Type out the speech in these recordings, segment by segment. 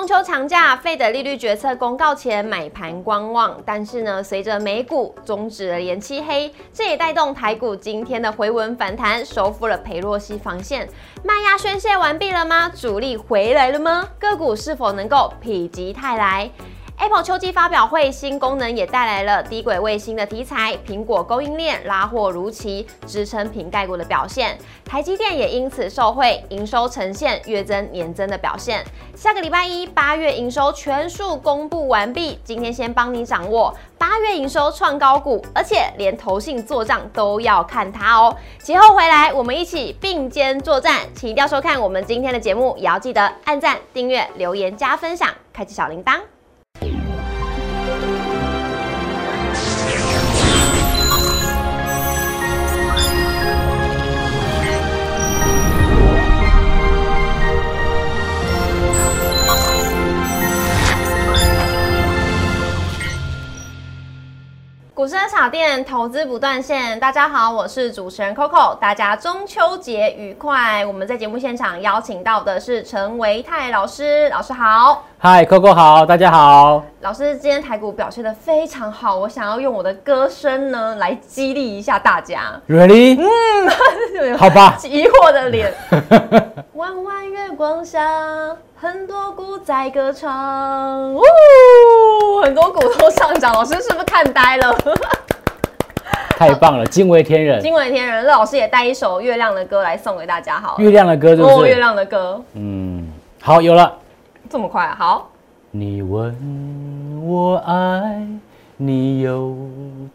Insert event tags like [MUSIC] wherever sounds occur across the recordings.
中秋长假，费的利率决策公告前买盘观望，但是呢，随着美股终止了连期黑，这也带动台股今天的回稳反弹，收复了裴洛西防线。卖压宣泄完毕了吗？主力回来了吗？个股是否能够否极泰来？Apple 秋季发表会新功能也带来了低轨卫星的题材，苹果供应链拉货如期，支撑瓶盖股的表现。台积电也因此受惠，营收呈现月增年增的表现。下个礼拜一八月营收全数公布完毕，今天先帮你掌握八月营收创高股，而且连投信做账都要看它哦。节后回来，我们一起并肩作战，请一定要收看我们今天的节目，也要记得按赞、订阅、留言、加分享，开启小铃铛。股市炒店投资不断线，大家好，我是主持人 Coco，大家中秋节愉快。我们在节目现场邀请到的是陈维泰老师，老师好。嗨，Coco 好，大家好。老师，今天台股表现的非常好，我想要用我的歌声呢来激励一下大家。Really？嗯，[LAUGHS] 好吧。疑惑的脸。[LAUGHS] 弯弯月光下，很多股在歌唱，呜，很多股都上涨。老师是不是看呆了？[LAUGHS] 太棒了，惊为天人。惊为天人，乐老师也带一首月亮的歌来送给大家，好了。月亮的歌是不哦，是？月亮的歌，嗯，好，有了。这么快啊？好，你问我爱你有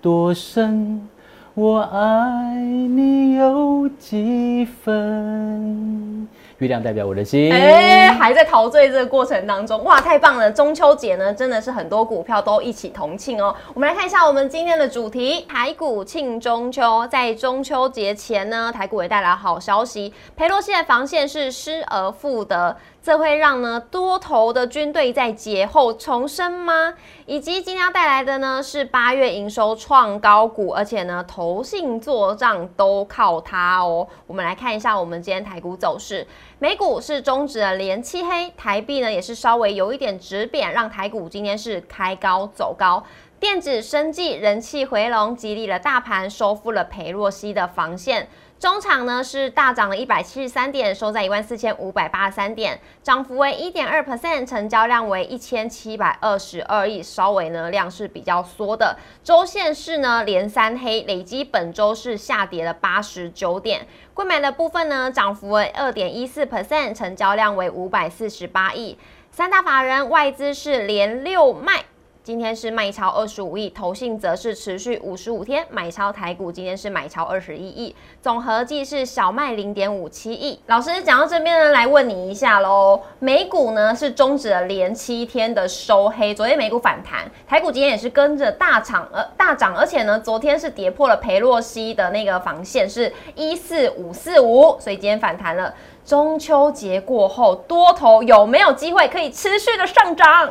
多深，我爱你有几分？月亮代表我的心。哎、还在陶醉这个过程当中，哇，太棒了！中秋节呢，真的是很多股票都一起同庆哦。我们来看一下我们今天的主题：台股庆中秋。在中秋节前呢，台股也带来好消息，裴洛西的防线是失而复得。这会让呢多头的军队在节后重生吗？以及今天要带来的呢是八月营收创高股，而且呢投信做账都靠它哦。我们来看一下我们今天台股走势，美股是终止了连七黑，台币呢也是稍微有一点止贬，让台股今天是开高走高。电子、生技人气回笼，激励了大盘，收复了裴洛西的防线。中场呢是大涨了一百七十三点，收在一万四千五百八十三点，涨幅为一点二 percent，成交量为一千七百二十二亿，稍微呢量是比较缩的。周线是呢连三黑，累积本周是下跌了八十九点。贵买的部分呢涨幅为二点一四 percent，成交量为五百四十八亿。三大法人外资是连六卖。今天是卖超二十五亿，投信则是持续五十五天买超台股，今天是买超二十一亿，总合计是小卖零点五七亿。老师讲到这边呢，来问你一下喽，美股呢是终止了连七天的收黑，昨天美股反弹，台股今天也是跟着大涨呃大涨，而且呢昨天是跌破了裴洛西的那个防线是一四五四五，所以今天反弹了。中秋节过后，多头有没有机会可以持续的上涨？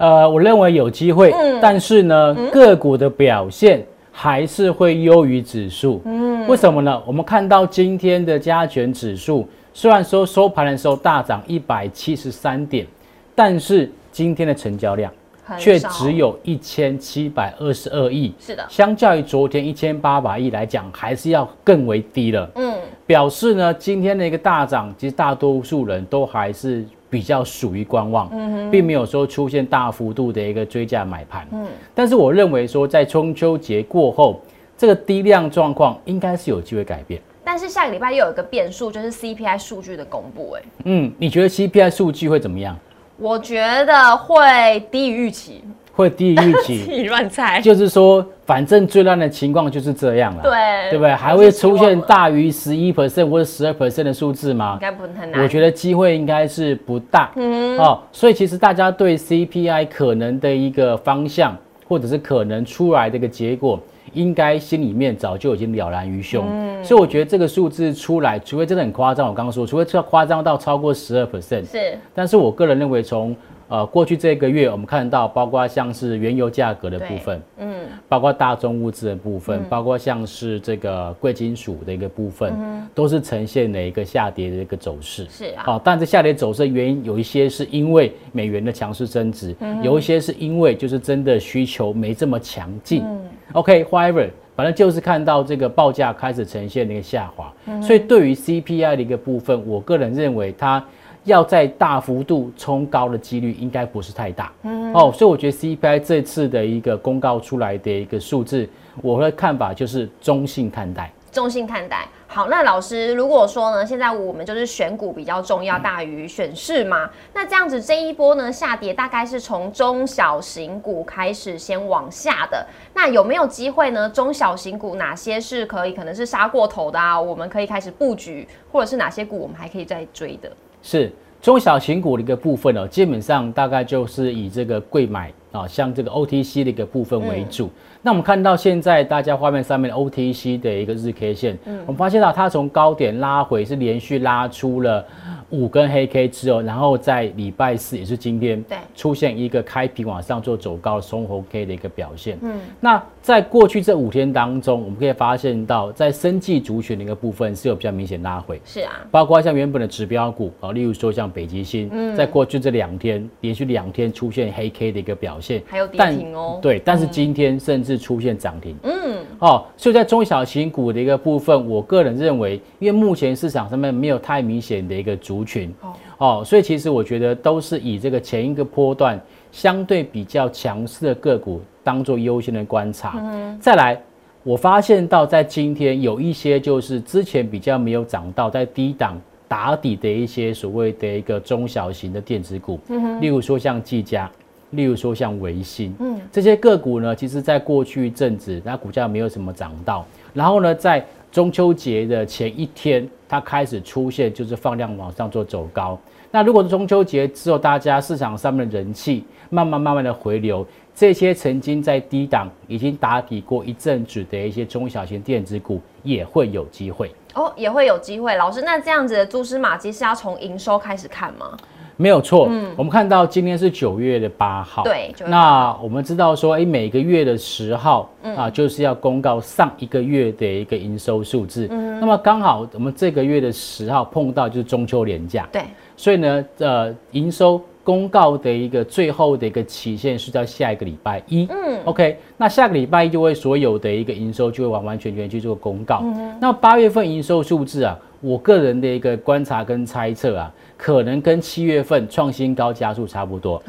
呃，我认为有机会，嗯。但是呢，个股的表现还是会优于指数。嗯，为什么呢？我们看到今天的加权指数，虽然说收盘的时候大涨一百七十三点，但是今天的成交量却只有一千七百二十二亿，是的，相较于昨天一千八百亿来讲，还是要更为低了。嗯，表示呢，今天的一个大涨，其实大多数人都还是比较属于观望，并没有说出现大幅度的一个追价买盘。嗯，但是我认为说，在中秋节过后，这个低量状况应该是有机会改变。但是下个礼拜又有一个变数，就是 CPI 数据的公布。哎，嗯，你觉得 CPI 数据会怎么样？我觉得会低于预期，会低于预期？[LAUGHS] 你乱猜。就是说，反正最烂的情况就是这样了，对对不对？还会出现大于十一 percent 或者十二 percent 的数字吗应？该不很难。我觉得机会应该是不大，嗯哦，所以其实大家对 CPI 可能的一个方向，或者是可能出来的一个结果，应该心里面早就已经了然于胸。嗯所以我觉得这个数字出来，除非真的很夸张，我刚刚说，除非要夸张到超过十二 percent，是但是我个人认为从呃，过去这个月我们看到，包括像是原油价格的部分，嗯，包括大宗物资的部分，包括像是这个贵金属的一个部分，都是呈现了一个下跌的一个走势。是啊，好，但这下跌走势原因有一些是因为美元的强势增值，有一些是因为就是真的需求没这么强劲。OK，however，反正就是看到这个报价开始呈现一个下滑，所以对于 CPI 的一个部分，我个人认为它。要在大幅度冲高的几率应该不是太大，嗯哦，所以我觉得 CPI 这次的一个公告出来的一个数字，我的看法就是中性看待。中性看待。好，那老师如果说呢，现在我们就是选股比较重要大于选市嘛，那这样子这一波呢下跌大概是从中小型股开始先往下的，那有没有机会呢？中小型股哪些是可以可能是杀过头的啊？我们可以开始布局，或者是哪些股我们还可以再追的？是中小型股的一个部分哦，基本上大概就是以这个贵买啊，像这个 OTC 的一个部分为主。那我们看到现在大家画面上面的 OTC 的一个日 K 线，嗯我们发现到它从高点拉回是连续拉出了。五根黑 K 之后，然后在礼拜四也是今天，对，出现一个开平往上做走高松红 K 的一个表现。嗯，那在过去这五天当中，我们可以发现到，在生技族群的一个部分是有比较明显拉回。是啊，包括像原本的指标股啊，例如说像北极星，在过去这两天连续两天出现黑 K 的一个表现，还有跌停哦。对，但是今天甚至出现涨停。嗯，哦，所以在中小型股的一个部分，我个人认为，因为目前市场上面没有太明显的一个族群哦，所以其实我觉得都是以这个前一个波段相对比较强势的个股当做优先的观察。再来，我发现到在今天有一些就是之前比较没有涨到在低档打底的一些所谓的一个中小型的电子股，例如说像技嘉，例如说像维新，嗯，这些个股呢，其实在过去一阵子它股价没有什么涨到，然后呢，在中秋节的前一天。它开始出现，就是放量往上做走高。那如果是中秋节之后，大家市场上面的人气慢慢慢慢的回流，这些曾经在低档已经打底过一阵子的一些中小型电子股，也会有机会哦，也会有机会。老师，那这样子的蛛丝马迹是要从营收开始看吗？没有错，嗯，我们看到今天是九月的八号，对，那我们知道说，哎，每个月的十号啊，就是要公告上一个月的一个营收数字，嗯，那么刚好我们这个月的十号碰到就是中秋连假，对，所以呢，呃，营收公告的一个最后的一个期限是在下一个礼拜一，嗯，OK，那下个礼拜一就会所有的一个营收就会完完全全去做公告，嗯，那八月份营收数字啊，我个人的一个观察跟猜测啊。可能跟七月份创新高加速差不多。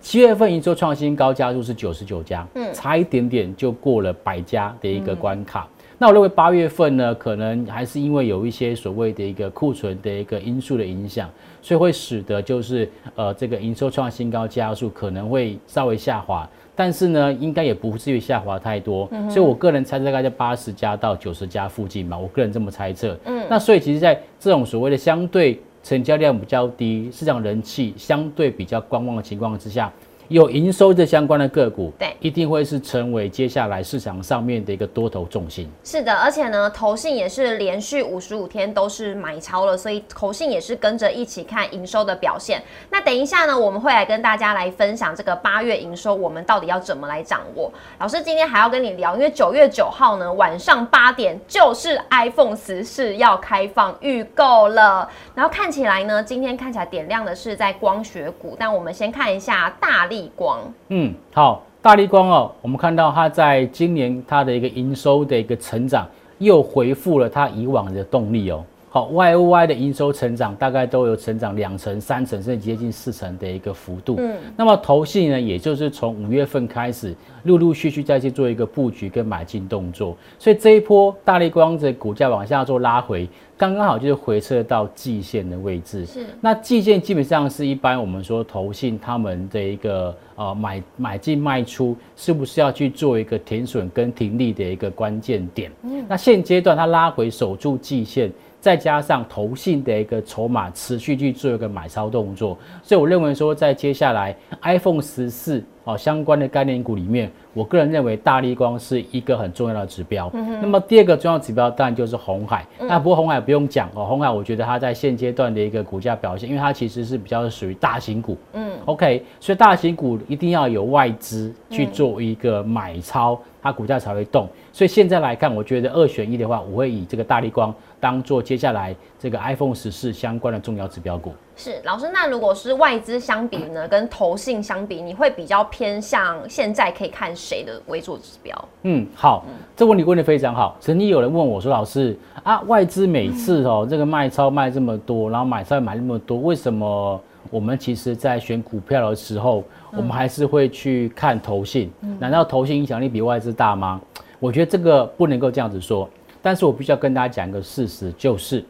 七月份营收创新高加速是九十九家，嗯，差一点点就过了百家的一个关卡。那我认为八月份呢，可能还是因为有一些所谓的一个库存的一个因素的影响，所以会使得就是呃这个营收创新高加速可能会稍微下滑，但是呢，应该也不至于下滑太多。所以我个人猜测大概在八十家到九十家附近吧，我个人这么猜测。嗯，那所以其实在这种所谓的相对。成交量比较低，市场人气相对比较观望的情况之下。有营收的相关的个股，对，一定会是成为接下来市场上面的一个多头重心。是的，而且呢，投信也是连续五十五天都是买超了，所以投信也是跟着一起看营收的表现。那等一下呢，我们会来跟大家来分享这个八月营收，我们到底要怎么来掌握？老师今天还要跟你聊，因为九月九号呢晚上八点就是 iPhone 十四要开放预购了，然后看起来呢，今天看起来点亮的是在光学股，但我们先看一下大力。力光，嗯，好，大力光哦，我们看到它在今年它的一个营收的一个成长，又回复了它以往的动力哦。好，Y O Y 的营收成长大概都有成长两成、三成，甚至接近四成的一个幅度。嗯，那么投信呢，也就是从五月份开始，陆陆续续再去做一个布局跟买进动作。所以这一波大力光的股价往下做拉回，刚刚好就是回撤到季线的位置。是，那季线基本上是一般我们说投信他们的一个呃买买进卖出，是不是要去做一个停损跟停利的一个关键点？嗯，那现阶段它拉回守住季线。再加上投信的一个筹码持续去做一个买超动作，所以我认为说，在接下来 iPhone 十四。哦相关的概念股里面，我个人认为大力光是一个很重要的指标。那么第二个重要指标当然就是红海。那不过红海不用讲哦，红海我觉得它在现阶段的一个股价表现，因为它其实是比较属于大型股。嗯，OK，所以大型股一定要有外资去做一个买超，它股价才会动。所以现在来看，我觉得二选一的话，我会以这个大力光当做接下来这个 iPhone 十四相关的重要指标股。是老师，那如果是外资相比呢，跟投信相比，你会比较偏向现在可以看谁的为主指标？嗯，好，这问题问的非常好。曾经有人问我说：“老师啊，外资每次哦这个卖超卖这么多，然后买超买那么多，为什么我们其实在选股票的时候，我们还是会去看投信？难道投信影响力比外资大吗？”我觉得这个不能够这样子说，但是我必须要跟大家讲一个事实，就是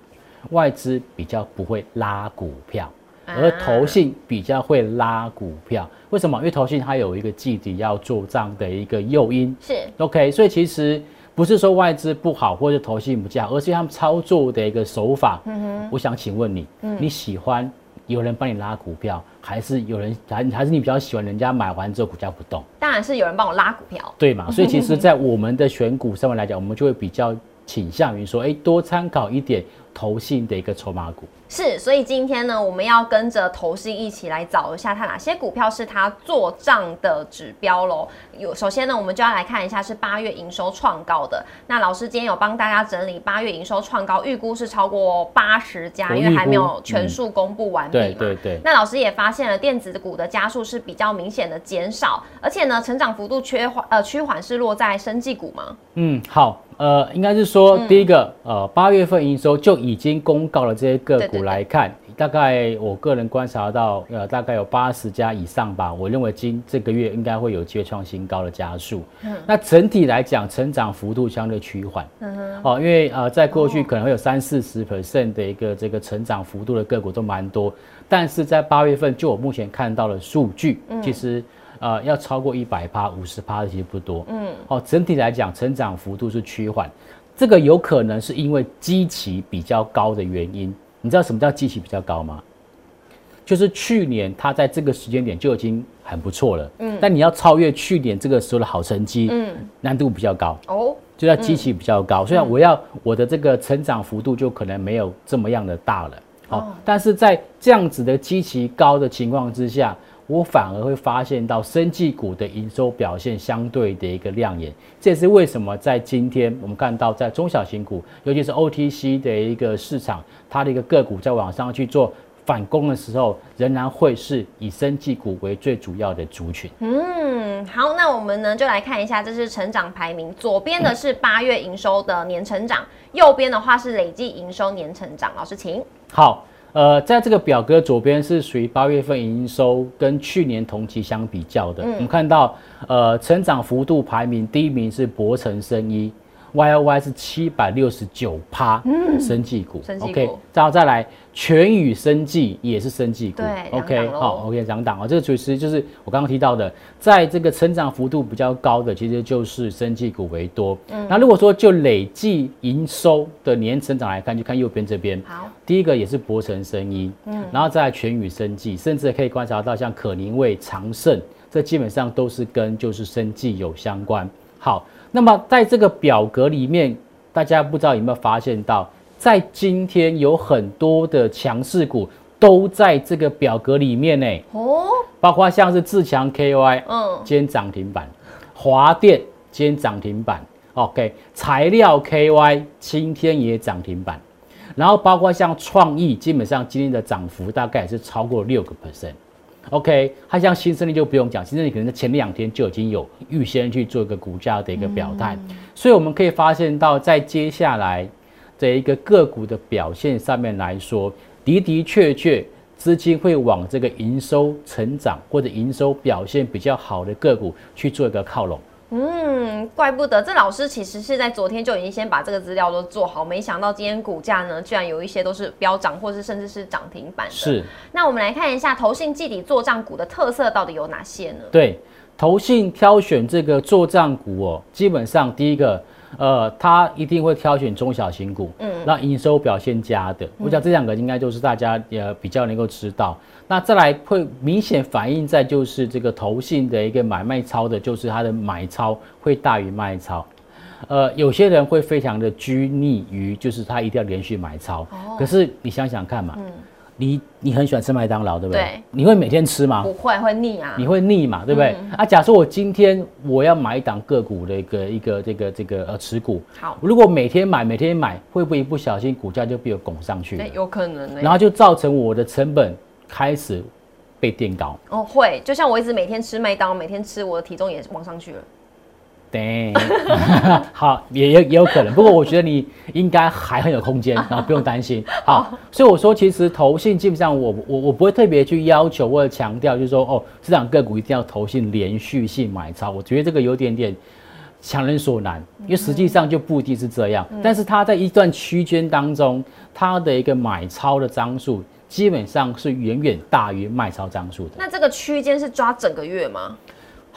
外资比较不会拉股票，而投信比较会拉股票。为什么？因为投信它有一个季底要做账的一个诱因。是 OK，所以其实不是说外资不好或者投信不佳，而是他们操作的一个手法。嗯哼，我想请问你，你喜欢有人帮你拉股票，还是有人还还是你比较喜欢人家买完之后股价不动？当然是有人帮我拉股票。对嘛？所以其实，[LAUGHS] 在我们的选股上面来讲，我们就会比较倾向于说，哎，多参考一点投信的一个筹码股。是，所以今天呢，我们要跟着投信一起来找一下它哪些股票是它做账的指标喽。有，首先呢，我们就要来看一下是八月营收创高的。那老师今天有帮大家整理八月营收创高，预估是超过八十家，因为还没有全数公布完毕嘛。对对对。那老师也发现了电子股的加速是比较明显的减少，而且呢，成长幅度缺缓呃趋缓是落在生技股吗？嗯，好，呃，应该是说第一个呃八月份营收就已经公告了这些个股。来看，大概我个人观察到，呃，大概有八十家以上吧。我认为今这个月应该会有接创新高的加速。嗯，那整体来讲，成长幅度相对趋缓。哦，因为呃，在过去可能会有三四十 percent 的一个这个成长幅度的个股都蛮多，但是在八月份，就我目前看到的数据，其实呃要超过一百趴、五十趴的其实不多。嗯，哦，整体来讲，成长幅度是趋缓，这个有可能是因为基期比较高的原因。你知道什么叫基期比较高吗？就是去年它在这个时间点就已经很不错了，嗯，但你要超越去年这个时候的好成绩，嗯，难度比较高哦，就要基期比较高，所以我要我的这个成长幅度就可能没有这么样的大了，哦，但是在这样子的基期高的情况之下。我反而会发现到生技股的营收表现相对的一个亮眼，这也是为什么在今天我们看到在中小型股，尤其是 OTC 的一个市场，它的一个个股在往上去做反攻的时候，仍然会是以生技股为最主要的族群。嗯，好，那我们呢就来看一下，这是成长排名，左边的是八月营收的年成长，右边的话是累计营收年成长。老师，请好。呃，在这个表格左边是属于八月份营收跟去年同期相比较的。我们看到，呃，成长幅度排名第一名是博成生医。Y O Y 是七百六十九趴，嗯，生技股，OK，然后再来全宇生技也是生技股，对，OK，好，OK，两档啊，这个其实就是我刚刚提到的，在这个成长幅度比较高的，其实就是生技股为多。嗯，那如果说就累计营收的年成长来看，就看右边这边，好，第一个也是博成生医，嗯，然后再来全宇生技，甚至可以观察到像可宁卫、长盛，这基本上都是跟就是生技有相关。好。那么在这个表格里面，大家不知道有没有发现到，在今天有很多的强势股都在这个表格里面呢。哦，包括像是自强 KY，嗯，今天涨停板；华电今天涨停板。OK，材料 KY 今天也涨停板。然后包括像创意，基本上今天的涨幅大概是超过六个 percent。OK，它像新胜利就不用讲，新胜利可能在前两天就已经有预先去做一个股价的一个表态，所以我们可以发现到，在接下来的一个个股的表现上面来说，的的确确资金会往这个营收成长或者营收表现比较好的个股去做一个靠拢。嗯，怪不得这老师其实是在昨天就已经先把这个资料都做好，没想到今天股价呢，居然有一些都是飙涨，或是甚至是涨停板。是。那我们来看一下投信季底做账股的特色到底有哪些呢？对，投信挑选这个做账股哦，基本上第一个，呃，它一定会挑选中小型股，嗯，那营收表现佳的。我想这两个应该就是大家呃比较能够知道。那再来会明显反映在就是这个投信的一个买卖超的，就是它的买超会大于卖超。呃，有些人会非常的拘泥于，就是他一定要连续买超。哦。可是你想想看嘛，嗯，你你很喜欢吃麦当劳，对不对？对。你会每天吃吗？不会，会腻啊。你会腻嘛，对不对？啊，假设我今天我要买一档个股的一个一个这个这个呃持股，好，如果每天买每天买，会不会一不小心股价就被我拱上去？对，有可能。然后就造成我的成本开始被垫高。哦，会，就像我一直每天吃麦当劳，每天吃，我的体重也往上去了。对，[LAUGHS] 好，也也也有可能，不过我觉得你应该还很有空间，然后不用担心。[LAUGHS] 好，所以我说，其实投信基本上，我我我不会特别去要求或者强调，就是说，哦，市场个股一定要投信连续性买超。我觉得这个有点点强人所难，因为实际上就不一定是这样。但是它在一段区间当中，它的一个买超的张数基本上是远远大于卖超张数的。那这个区间是抓整个月吗？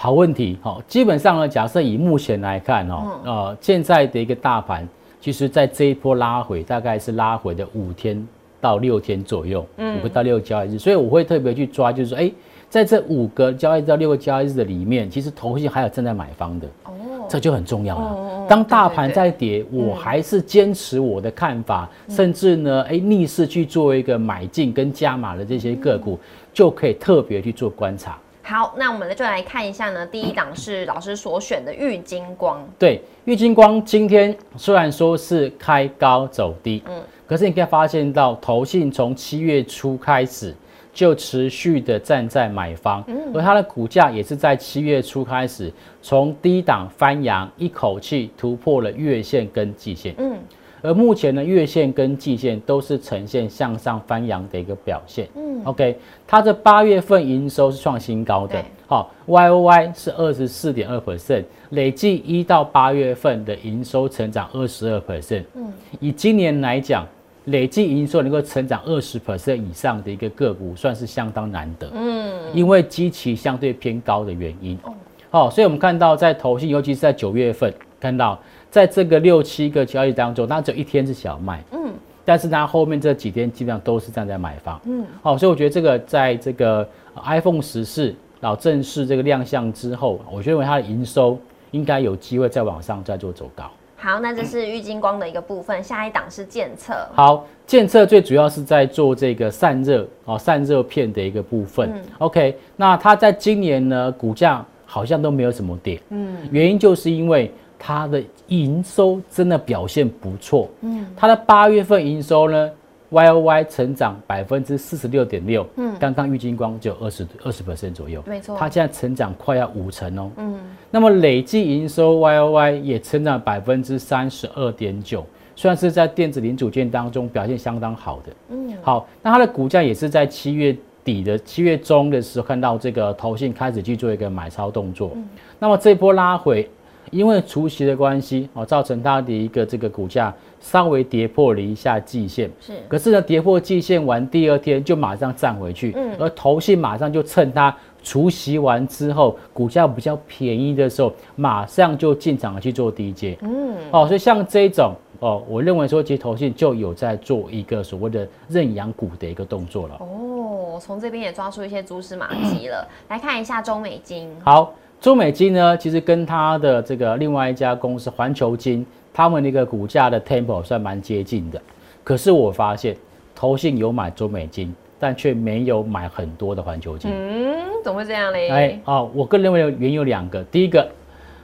好问题，好，基本上呢，假设以目前来看哦，呃，现在的一个大盘，其实在这一波拉回，大概是拉回的五天到六天左右，五个到六个交易日，所以我会特别去抓，就是说，哎，在这五个交易到六个交易日的里面，其实头绪还有正在买方的，哦，这就很重要了。当大盘在跌，我还是坚持我的看法，甚至呢，哎，逆势去做一个买进跟加码的这些个股，就可以特别去做观察。好，那我们就来看一下呢。第一档是老师所选的玉金光。对，玉金光今天虽然说是开高走低，嗯，可是你可以发现到，投信从七月初开始就持续的站在买方，嗯，而它的股价也是在七月初开始从低档翻扬，一口气突破了月线跟季线，嗯。而目前呢，月线跟季线都是呈现向上翻扬的一个表现。嗯，OK，它这八月份营收是创新高的，好，Y O Y 是二十四点二 percent，累计一到八月份的营收成长二十二 percent。嗯，以今年来讲，累计营收能够成长二十 percent 以上的一个个股，算是相当难得。嗯，因为基期相对偏高的原因。哦，好，所以我们看到在投信，尤其是在九月份，看到。在这个六七个交易当中，它只有一天是小卖，嗯，但是它后面这几天基本上都是站在买方，嗯，好，所以我觉得这个在这个 iPhone 十四老正式这个亮相之后，我认为它的营收应该有机会再往上再做走高。好，那这是玉金光的一个部分，下一档是建测。好，建测最主要是在做这个散热哦，散热片的一个部分。OK，那它在今年呢，股价好像都没有什么跌，嗯，原因就是因为。它的营收真的表现不错，嗯，它的八月份营收呢，Y O Y 成长百分之四十六点六，嗯，刚刚玉金光就二十二十 percent 左右，没错，它现在成长快要五成哦，嗯，那么累计营收 Y O Y 也成长百分之三十二点九，算是在电子零组件当中表现相当好的，嗯，好，那它的股价也是在七月底的七月中的时候看到这个投信开始去做一个买超动作，那么这波拉回。因为除夕的关系哦，造成它的一个这个股价稍微跌破了一下季线。是，可是呢，跌破季线完第二天就马上站回去。嗯，而投信马上就趁它除夕完之后股价比较便宜的时候，马上就进场去做低阶。嗯，哦，所以像这种哦，我认为说其实投信就有在做一个所谓的认养股的一个动作了。哦，从这边也抓出一些蛛丝马迹了。来看一下中美金。好。中美金呢，其实跟它的这个另外一家公司环球金，他们那个股价的 tempo 算蛮接近的。可是我发现，投信有买中美金，但却没有买很多的环球金。嗯，怎么会这样嘞？哎，哦，我个人认为原因有两个，第一个。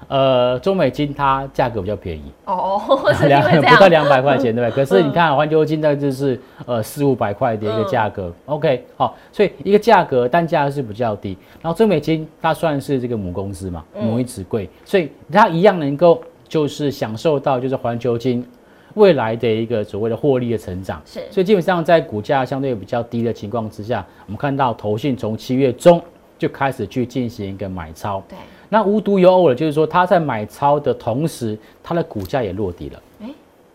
呃，中美金它价格比较便宜 [LAUGHS] 哦，两不到两百块钱，对不对？可是你看环球金，那就是呃四五百块的一个价格。OK，好，所以一个价格单价是比较低。然后中美金它算是这个母公司嘛，母以子贵，所以它一样能够就是享受到就是环球金未来的一个所谓的获利的成长。是，所以基本上在股价相对比较低的情况之下，我们看到投信从七月中就开始去进行一个买超。对。那无独有偶了，就是说他在买超的同时，它的股价也落地了。哎，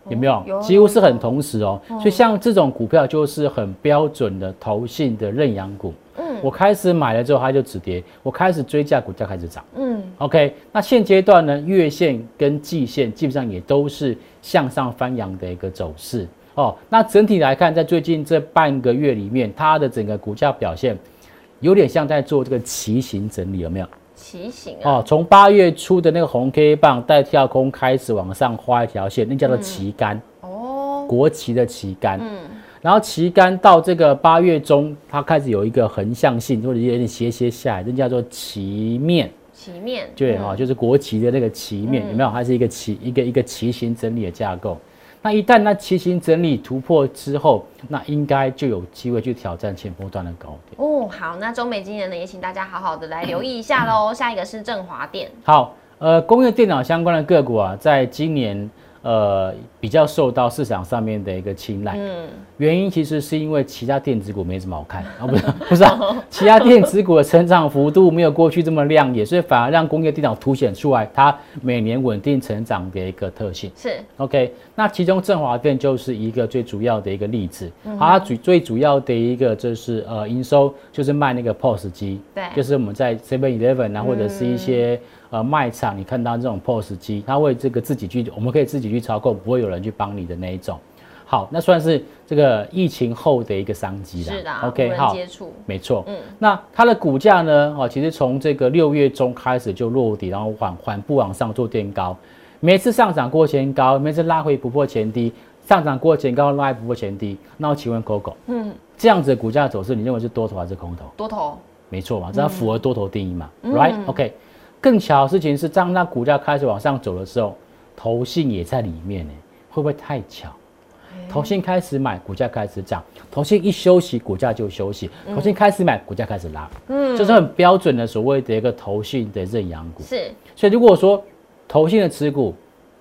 有没有？几乎是很同时哦。所以像这种股票就是很标准的投信的认养股。嗯。我开始买了之后它就止跌，我开始追价，股价开始涨。嗯，OK，那现阶段呢，月线跟季线基本上也都是向上翻扬的一个走势哦。那整体来看，在最近这半个月里面，它的整个股价表现有点像在做这个旗形整理，有没有？骑行啊，哦，从八月初的那个红 K 棒带跳空开始往上画一条线，那叫做旗杆，哦，国旗的旗杆。嗯，然后旗杆到这个八月中，它开始有一个横向性或者有点斜斜下来，那叫做旗面。旗面，对哈、就是国旗的那个旗面，嗯有没有？它是一个旗一个一个旗形整理的架构。那一旦那骑行整理突破之后，那应该就有机会去挑战前波段的高点。哦，好，那中美今年呢，也请大家好好的来留意一下喽。下一个是振华电，好，呃，工业电脑相关的个股啊，在今年呃比较受到市场上面的一个青睐。嗯，原因其实是因为其他电子股没什么好看。啊，[LAUGHS] 不是不是啊，[LAUGHS] 其他电子股的成长幅度没有过去这么亮眼，所以反而让工业电脑凸显出来它每年稳定成长的一个特性。是，OK，那其中振华电就是一个最主要的一个例子。好，它主最主要的一个就是呃营收就是卖那个 POS 机，对。就是我们在 Seven Eleven 啊或者是一些呃卖场，你看到这种 POS 机，它会这个自己去，我们可以自己去操控，不会有人去帮你的那一种。好，那算是这个疫情后的一个商机啦。是的啊，OK，好，接触，没错。嗯那它的股价呢？哦，其实从这个六月中开始就落底，然后缓缓步往上做垫高，每次上涨过前高，每次拉回不破前低，上涨过前高拉回不破前低。那我请问 Coco，嗯，这样子的股价走势，你认为是多头还是空头？多头，没错嘛，这要符合多头定义嘛、嗯 r i g h t OK。更巧的事情是，当它股价开始往上走的时候，投信也在里面呢，会不会太巧？投信开始买，股价开始涨；投信一休息，股价就休息；投信开始买，股价开始拉。嗯，这是很标准的所谓的一个投信的认养股。是，所以如果说投信的持股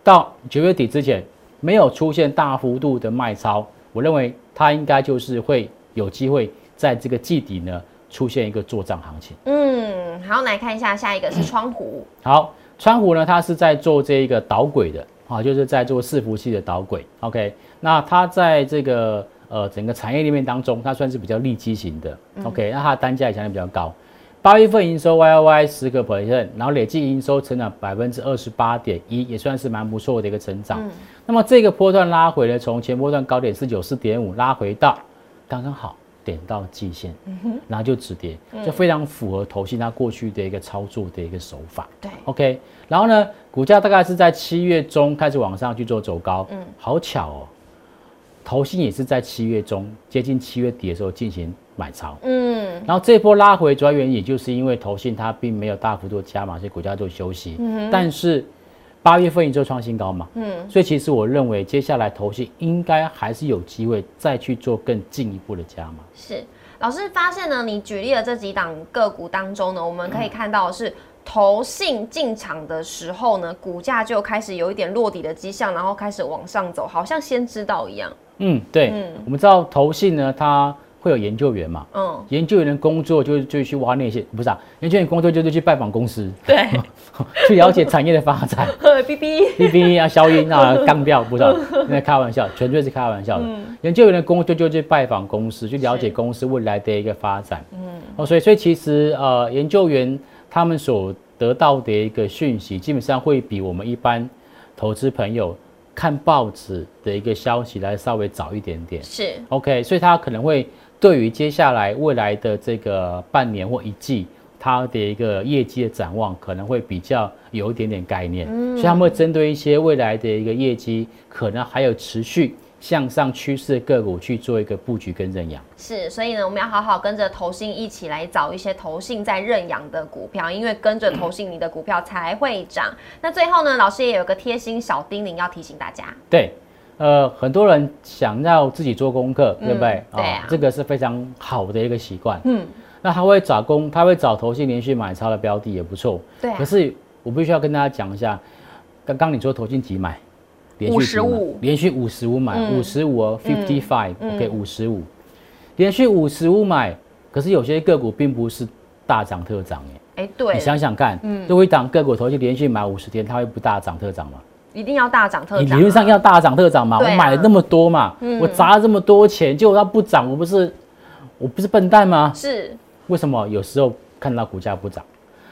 到九月底之前没有出现大幅度的卖超，我认为它应该就是会有机会在这个季底呢出现一个做账行情。嗯，好，来看一下下一个是窗户，好，川湖呢，它是在做这一个导轨的啊，就是在做伺服器的导轨。OK，那它在这个呃整个产业链面当中，它算是比较利基型的。OK，那它的单价也相对比较高。八月份营收 Y O Y 十个 percent，然后累计营收成长百分之二十八点一，也算是蛮不错的一个成长。那么这个波段拉回呢，从前波段高点四九四点五拉回到刚刚好点到季线，然后就止跌，就非常符合投信它过去的一个操作的一个手法。对，OK，然后呢，股价大概是在七月中开始往上去做走高，嗯。嗯，好巧哦，投信也是在七月中接近七月底的时候进行买超，嗯，然后这波拉回主要原因也就是因为投信它并没有大幅度加码，所以股价做休息，嗯但是八月份一周创新高嘛，嗯，所以其实我认为接下来投信应该还是有机会再去做更进一步的加码。是。老师发现呢，你举例的这几档个股当中呢，我们可以看到的是。投信进场的时候呢，股价就开始有一点落底的迹象，然后开始往上走，好像先知道一样。嗯，对，嗯我们知道投信呢，它会有研究员嘛，嗯，研究员的工作就是就去挖那些，不是啊，研究员工作就是去拜访公司，对 [LAUGHS] 去了解产业的发展。，B B，B B 啊，消音啊，[LAUGHS] 干掉，不是啊，那开玩笑，纯粹是开玩笑的。研究员的工作就去拜访公司，去了解公司未来的一个发展。嗯，哦，所以所以其实呃，研究员他们所得到的一个讯息，基本上会比我们一般投资朋友看报纸的一个消息来稍微早一点点。是 OK，所以他可能会对于接下来未来的这个半年或一季，它的一个业绩的展望可能会比较有一点点概念，所以他们会针对一些未来的一个业绩，可能还有持续向上趋势的个股去做一个布局跟认养。是，所以呢，我们要好好跟着投信一起来找一些投信在认养的股票，因为跟着投信，你的股票才会涨。那最后呢，老师也有个贴心小叮咛要提醒大家，对，呃，很多人想要自己做功课，对不对？嗯对啊这个是非常好的一个习惯。嗯，那他会找工，他会找投信连续买超的标的也不错。对啊可是我必须要跟大家讲一下，刚刚你说投信几买？连续几买55连续五十五买，嗯五十五哦，fifty five，OK，嗯五十五，连续五十五买，可是有些个股并不是大涨特涨耶。哎，对你，想想看，嗯如果一档个股投信连续买五十天，它会不大涨特涨吗？一定要大涨特你涨啊，理论上要大涨特涨嘛，啊我买了那么多嘛，嗯我砸了这么多钱，结果它不涨，我不是我不是笨蛋吗？是为什么有时候看到股价不涨？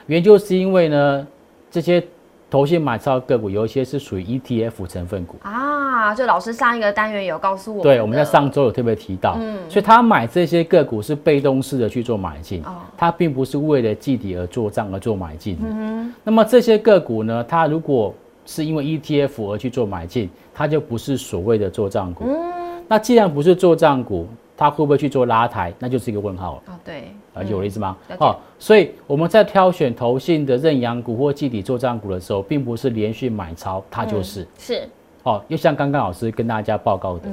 原因就是因为呢，这些投信买超个股有一些是属于 ETF 成分股。啊，就老师上一个单元有告诉我对，我们在上周有特别提到，所以他买这些个股是被动式的去做买进，哦他并不是为了季底而做账而做买进的。那么这些个股呢，它如果是因为 ETF 而去做买进，它就不是所谓的做账股。那既然不是做账股，它会不会去做拉抬？那就是一个问号了。哦，对，了解我的意思吗哦，所以我们在挑选投信的认养股或季底做账股的时候，并不是连续买超，它就是。是，哦，又像刚刚老师跟大家报告的，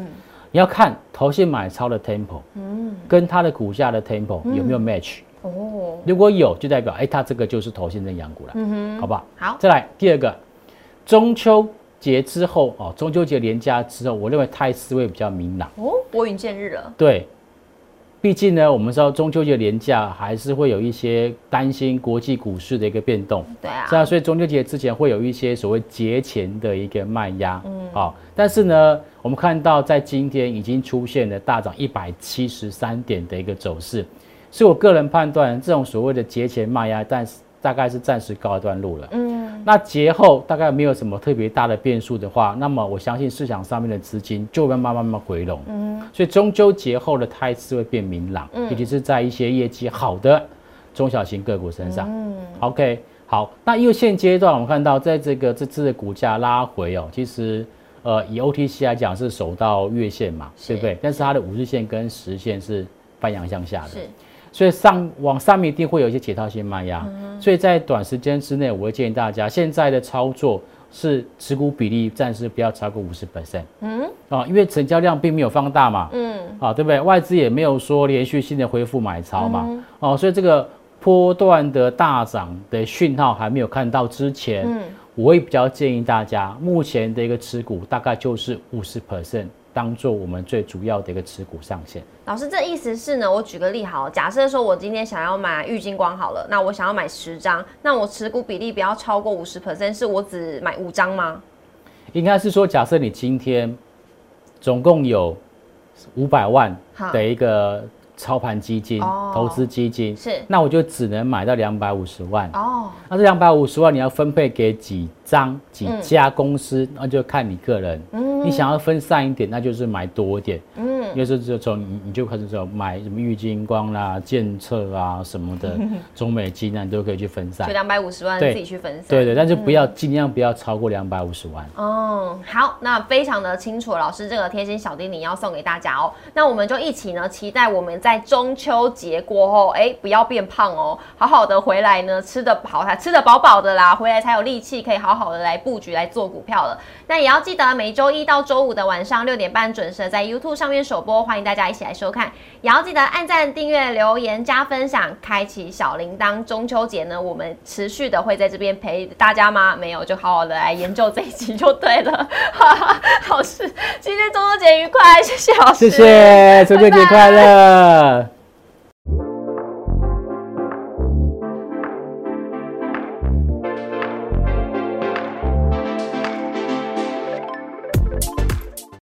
你要看投信买超的 tempo，嗯，跟它的股价的 tempo 有没有 match？、哦，如果有，就代表哎、它这个就是投信认养股了，嗯哼，好不好？好，再来第二个，中秋节之后哦，中秋节连假之后，我认为态势会比较明朗。哦，拨云见日了，对，毕竟呢，我们知道中秋节连假还是会有一些担心国际股市的一个变动。对啊是，啊，所以中秋节之前会有一些所谓节前的一个卖压，嗯，好、但是呢，我们看到在今天已经出现了大涨一百七十三点的一个走势，所以我个人判断，这种所谓的节前卖压，但是大概是暂时告一段落了。嗯，那节后大概没有什么特别大的变数的话，那么我相信市场上面的资金就会慢慢慢慢回笼。嗯，所以中秋节后的态势会变明朗，嗯尤其是在一些业绩好的中小型个股身上。嗯，OK，好，那因为现阶段我们看到，在这个这次的股价拉回哦，其实呃以 OTC 来讲是守到月线嘛，是对不对？但是它的五日线跟十线是翻阳向下的，是，所以上往上面一定会有一些解套性卖压，嗯。所以在短时间之内，我会建议大家现在的操作是持股比例暂时不要超过五十 percent，嗯？啊，因为成交量并没有放大嘛，嗯，啊，对不对？外资也没有说连续性的恢复买超嘛，嗯。哦，所以这个波段的大涨的讯号还没有看到之前，嗯。我会比较建议大家，目前的一个持股大概就是五十 percent，当做我们最主要的一个持股上限。老师，这意思是呢？我举个例好，假设说我今天想要买玉金光好了，那我想要买十张，那我持股比例不要超过五十 percent，是我只买五张吗？应该是说，假设你今天总共有五百万的一个操盘基金、哦。投资基金，是。那我就只能买到两百五十万。哦，那这两百五十万你要分配给几张、几嗯家公司，那就看你个人。嗯。你想要分散一点，那就是买多一点。嗯，因为是就从你你就开始说买什么玉金光啦、建策啊什么的，[LAUGHS] 中美金啊，你都可以去分散就。两百五十万自己去分散。对对，但是不要尽量不要超过两百五十万。哦，好，那非常的清楚，老师这个贴心小叮咛要送给大家哦。那我们就一起呢，期待我们在中秋节过后，哎，不要变胖哦，好好的回来呢，吃的好，才吃得饱饱的啦，回来才有力气可以好好的来布局来做股票了。那也要记得每周一到周五的晚上六点半准时地在 YouTube 上面首播，欢迎大家一起来收看。也要记得按赞、订阅、留言、加分享，开启小铃铛。中秋节呢，我们持续的会在这边陪大家吗？没有，就好好的来研究这一集就对了。[LAUGHS] 哈哈，老师，今天中秋节愉快，谢谢老师，谢谢，中秋 [LAUGHS] 节快乐！